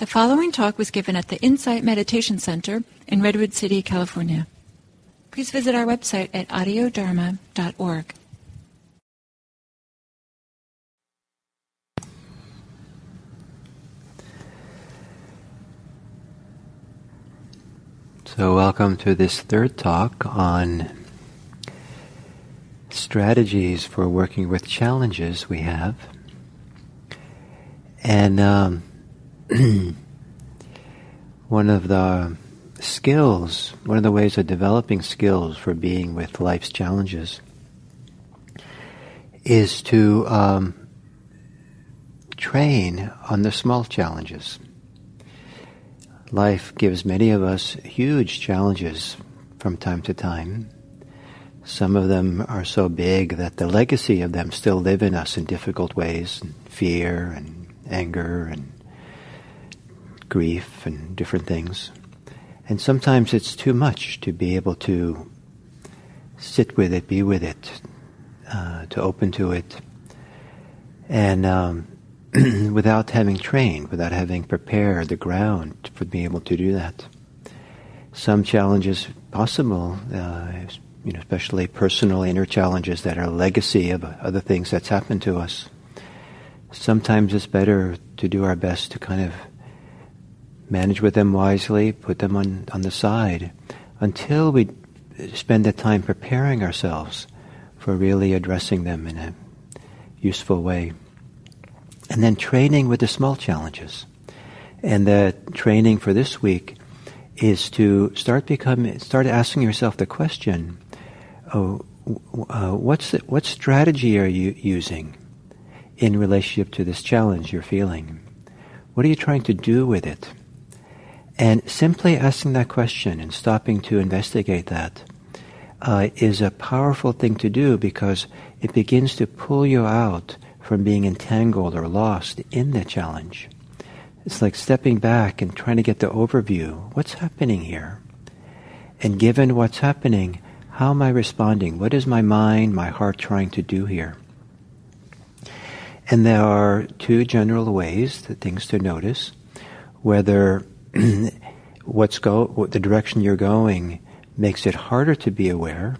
The following talk was given at the Insight Meditation Center in Redwood City, California. Please visit our website at audiodharma.org. So, welcome to this third talk on strategies for working with challenges we have. And um, one of the skills, one of the ways of developing skills for being with life's challenges is to um, train on the small challenges. Life gives many of us huge challenges from time to time. Some of them are so big that the legacy of them still live in us in difficult ways, fear and anger and grief and different things. And sometimes it's too much to be able to sit with it, be with it, uh, to open to it, and um, without having trained, without having prepared the ground for being able to do that. Some challenges possible, uh, you know, especially personal inner challenges that are legacy of other things that's happened to us. Sometimes it's better to do our best to kind of manage with them wisely, put them on, on the side until we spend the time preparing ourselves for really addressing them in a useful way. And then training with the small challenges. And the training for this week is to start becoming, start asking yourself the question, oh, uh, what's the, what strategy are you using in relationship to this challenge you're feeling? What are you trying to do with it? And simply asking that question and stopping to investigate that uh, is a powerful thing to do because it begins to pull you out from being entangled or lost in the challenge. It's like stepping back and trying to get the overview. What's happening here? And given what's happening, how am I responding? What is my mind, my heart trying to do here? And there are two general ways, the things to notice, whether what's go what the direction you're going makes it harder to be aware,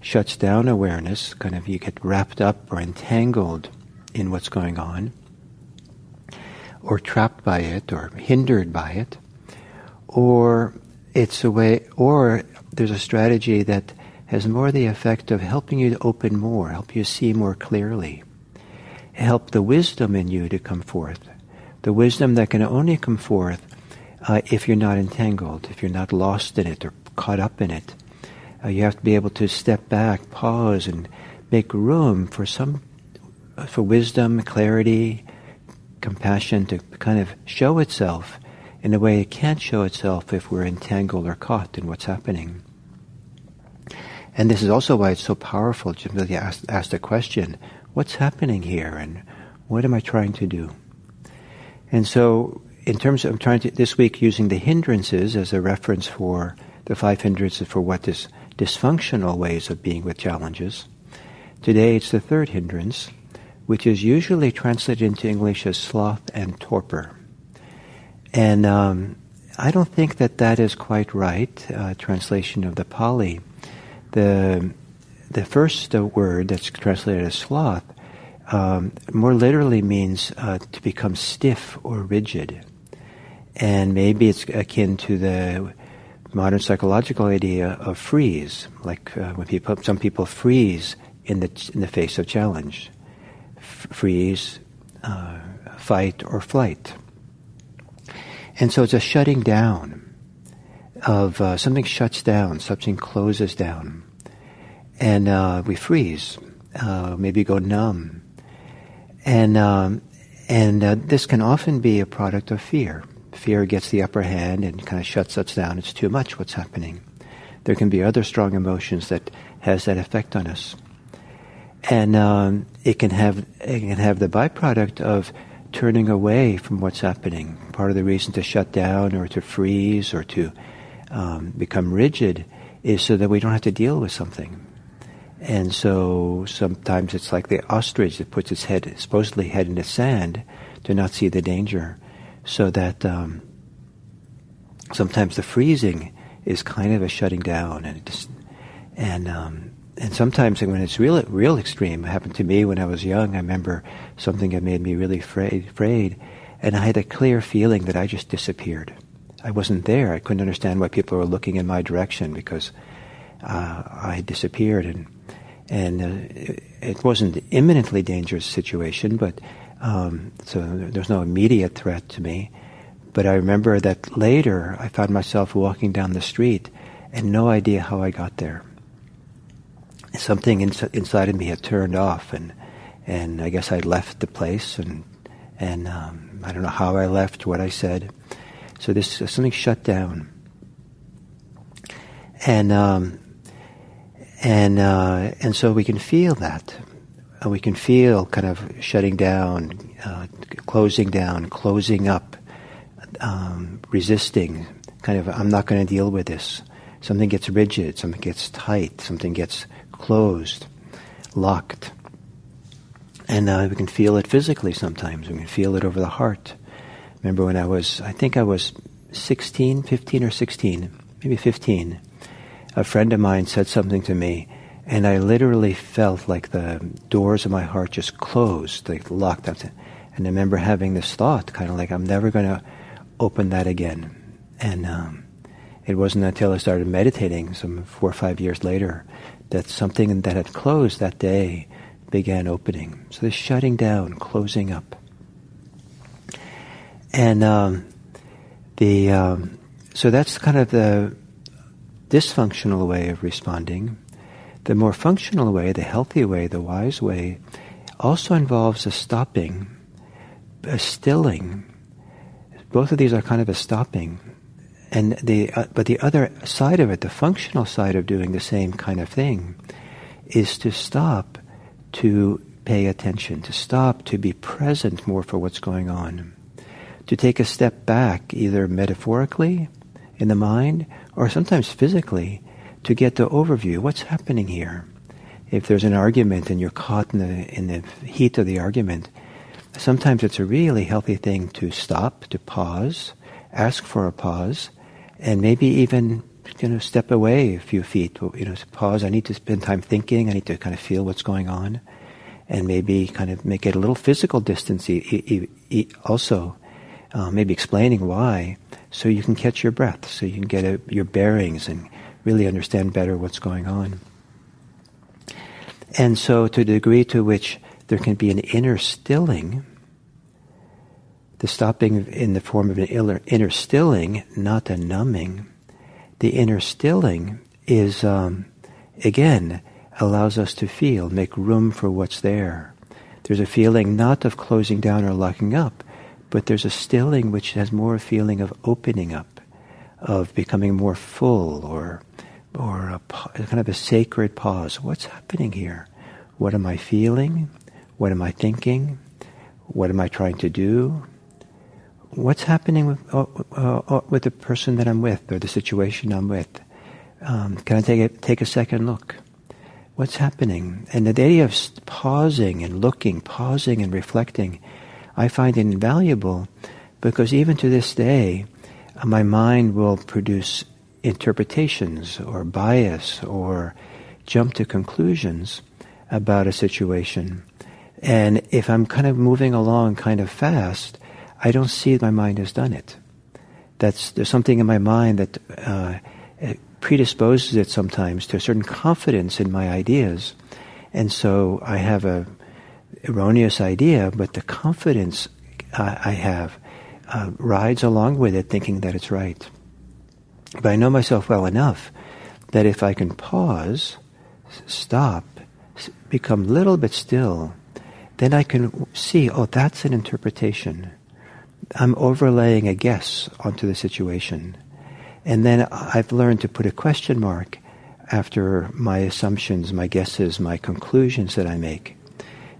shuts down awareness, kind of you get wrapped up or entangled in what's going on, or trapped by it, or hindered by it, or it's a way, or there's a strategy that has more the effect of helping you to open more, help you see more clearly, help the wisdom in you to come forth, the wisdom that can only come forth uh, if you're not entangled, if you're not lost in it or caught up in it. Uh, you have to be able to step back, pause, and make room for some, for wisdom, clarity, compassion to kind of show itself in a way it can't show itself if we're entangled or caught in what's happening. And this is also why it's so powerful to really ask, ask the question, what's happening here and what am I trying to do? And so in terms of I'm trying to this week using the hindrances as a reference for the five hindrances for what is dysfunctional ways of being with challenges. Today it's the third hindrance, which is usually translated into English as sloth and torpor. And um, I don't think that that is quite right uh, translation of the Pali. The the first uh, word that's translated as sloth um, more literally means uh, to become stiff or rigid and maybe it's akin to the modern psychological idea of freeze, like uh, when people, some people freeze in the in the face of challenge, F- freeze, uh, fight or flight, and so it's a shutting down of uh, something shuts down, something closes down, and uh, we freeze, uh, maybe go numb, and um, and uh, this can often be a product of fear fear gets the upper hand and kind of shuts us down. It's too much what's happening. There can be other strong emotions that has that effect on us, and um, it can have it can have the byproduct of turning away from what's happening. Part of the reason to shut down or to freeze or to um, become rigid is so that we don't have to deal with something. And so sometimes it's like the ostrich that puts its head, supposedly head in the sand, to not see the danger so that um, sometimes the freezing is kind of a shutting down, and just, and um, and sometimes when it's real real extreme, it happened to me when I was young. I remember something that made me really afraid, afraid, and I had a clear feeling that I just disappeared. I wasn't there. I couldn't understand why people were looking in my direction because uh, I had disappeared, and and uh, it, it wasn't an imminently dangerous situation, but um, so there's no immediate threat to me. But I remember that later I found myself walking down the street and no idea how I got there. Something ins- inside of me had turned off, and and I guess I left the place, and and um, I don't know how I left, what I said. So this something shut down, and um, and uh, and so we can feel that. Uh, we can feel kind of shutting down, uh, closing down, closing up, um, resisting. Kind of, I'm not going to deal with this. Something gets rigid. Something gets tight. Something gets closed, locked. And uh, we can feel it physically sometimes. We can feel it over the heart. Remember when I was, I think I was 16, 15 or 16, maybe 15 a friend of mine said something to me, and I literally felt like the doors of my heart just closed, like locked up. And I remember having this thought, kind of like, I'm never going to open that again. And um, it wasn't until I started meditating, some four or five years later, that something that had closed that day began opening. So this shutting down, closing up. And um, the um, so that's kind of the dysfunctional way of responding. The more functional way, the healthy way, the wise way, also involves a stopping, a stilling. Both of these are kind of a stopping. And the, uh, but the other side of it, the functional side of doing the same kind of thing, is to stop to pay attention, to stop to be present more for what's going on, to take a step back, either metaphorically in the mind or sometimes physically, to get the overview. What's happening here? If there's an argument and you're caught in the, in the heat of the argument, sometimes it's a really healthy thing to stop, to pause, ask for a pause, and maybe even you know, step away a few feet. You know, pause. I need to spend time thinking. I need to kind of feel what's going on, and maybe kind of make it a little physical distance. Also, uh, maybe explaining why, so you can catch your breath, so you can get a, your bearings and really understand better what's going on. And so, to the degree to which there can be an inner stilling, the stopping in the form of an inner, stilling, not a numbing, the inner stilling is, um, again, allows us to feel, make room for what's there. There's a feeling not of closing down or locking up, but there's a stilling which has more a feeling of opening up, of becoming more full, or or a, kind of a sacred pause. What's happening here? What am I feeling? What am I thinking? What am I trying to do? What's happening with, uh, uh, uh with the person that I'm with or the situation I'm with? Um, can I take a, take a second look? What's happening? And the idea of pausing and looking, pausing and reflecting I find invaluable because even to this day, uh, my mind will produce interpretations or bias or jump to conclusions about a situation. And if I'm kind of moving along kind of fast, I don't see my mind has done it. That's, there's something in my mind that uh, predisposes it sometimes to a certain confidence in my ideas. And so I have a erroneous idea, but the confidence I have uh, rides along with it, thinking that it's right. But I know myself well enough that if I can pause, stop, become a little bit still, then I can see, oh, that's an interpretation. I'm overlaying a guess onto the situation. And then I've learned to put a question mark after my assumptions, my guesses, my conclusions that I make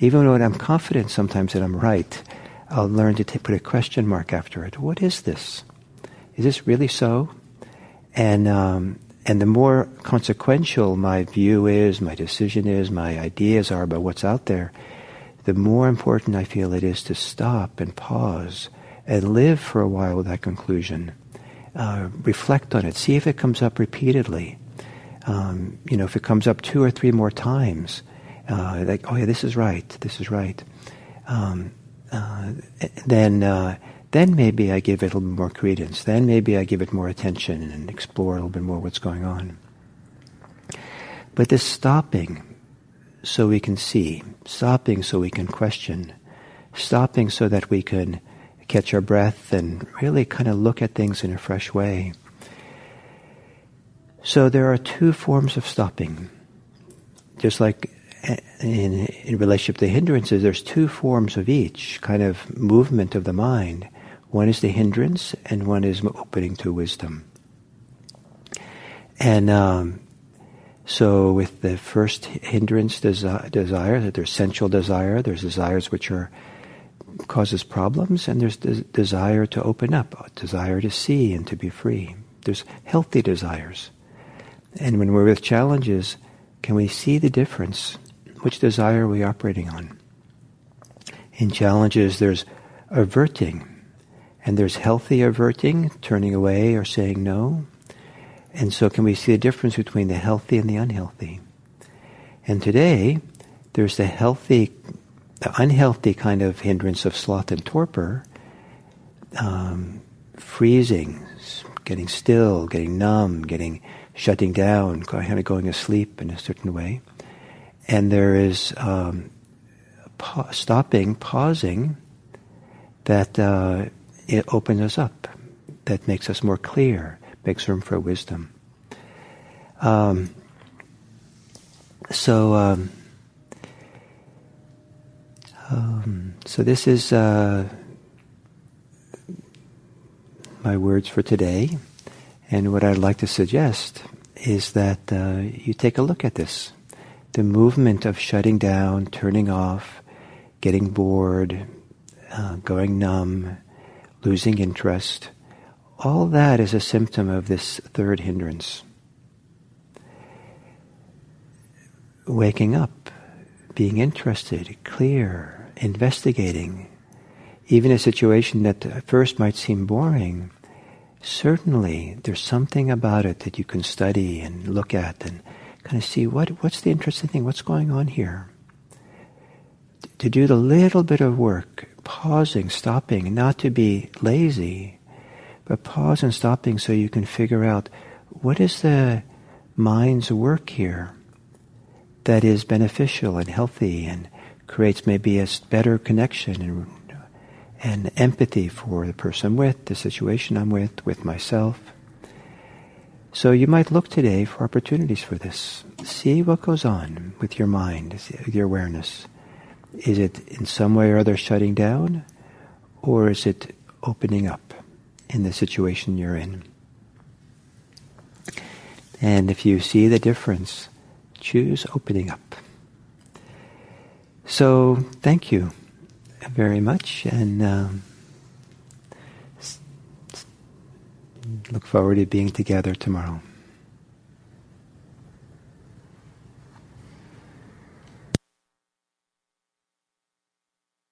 even when I'm confident sometimes that I'm right, I'll learn to t- put a question mark after it. What is this? Is this really so? And um, and the more consequential my view is, my decision is, my ideas are about what's out there, the more important I feel it is to stop and pause and live for a while with that conclusion. Uh, reflect on it. See if it comes up repeatedly. Um, you know, if it comes up two or three more times, uh, like, oh yeah, this is right, this is right. Um, uh, then, uh, then maybe I give it a little more credence. Then maybe I give it more attention and explore a little bit more what's going on. But this stopping, so we can see, stopping so we can question, stopping so that we can catch our breath and really kind of look at things in a fresh way. So there are two forms of stopping. Just like in, in relationship to hindrances, there's two forms of each kind of movement of the mind. One is the hindrance, and one is opening to wisdom. And um, so, with the first hindrance desi- desire, that there's sensual desire, there's desires which are causes problems, and there's des- desire to open up, desire to see and to be free. There's healthy desires, and when we're with challenges, can we see the difference? Which desire are we operating on? In challenges, there's averting, and there's healthy averting, turning away or saying no. And so, can we see the difference between the healthy and the unhealthy? And today, there's the healthy, the unhealthy kind of hindrance of sloth and torpor, um, freezing, getting still, getting numb, getting shutting down, kind of going asleep in a certain way. And there is um, pa- stopping, pausing, that uh, it opens us up, that makes us more clear, makes room for wisdom. Um, so, um, um, so this is uh, my words for today, and what I'd like to suggest is that uh, you take a look at this, the movement of shutting down, turning off, getting bored, uh, going numb, losing interest all that is a symptom of this third hindrance. Waking up, being interested, clear, investigating, even a situation that at first might seem boring, certainly there's something about it that you can study and look at and kind of see what, what's the interesting thing, what's going on here. To do the little bit of work, pausing, stopping, not to be lazy, but pause and stopping so you can figure out what is the mind's work here that is beneficial and healthy and creates maybe a better connection and, and empathy for the person I'm with, the situation I'm with, with myself. So you might look today for opportunities for this. See what goes on with your mind, with your awareness. Is it in some way or other shutting down, or is it opening up? in the situation you're in. And if you see the difference, choose opening up. So, thank you very much, and um, look forward to being together tomorrow.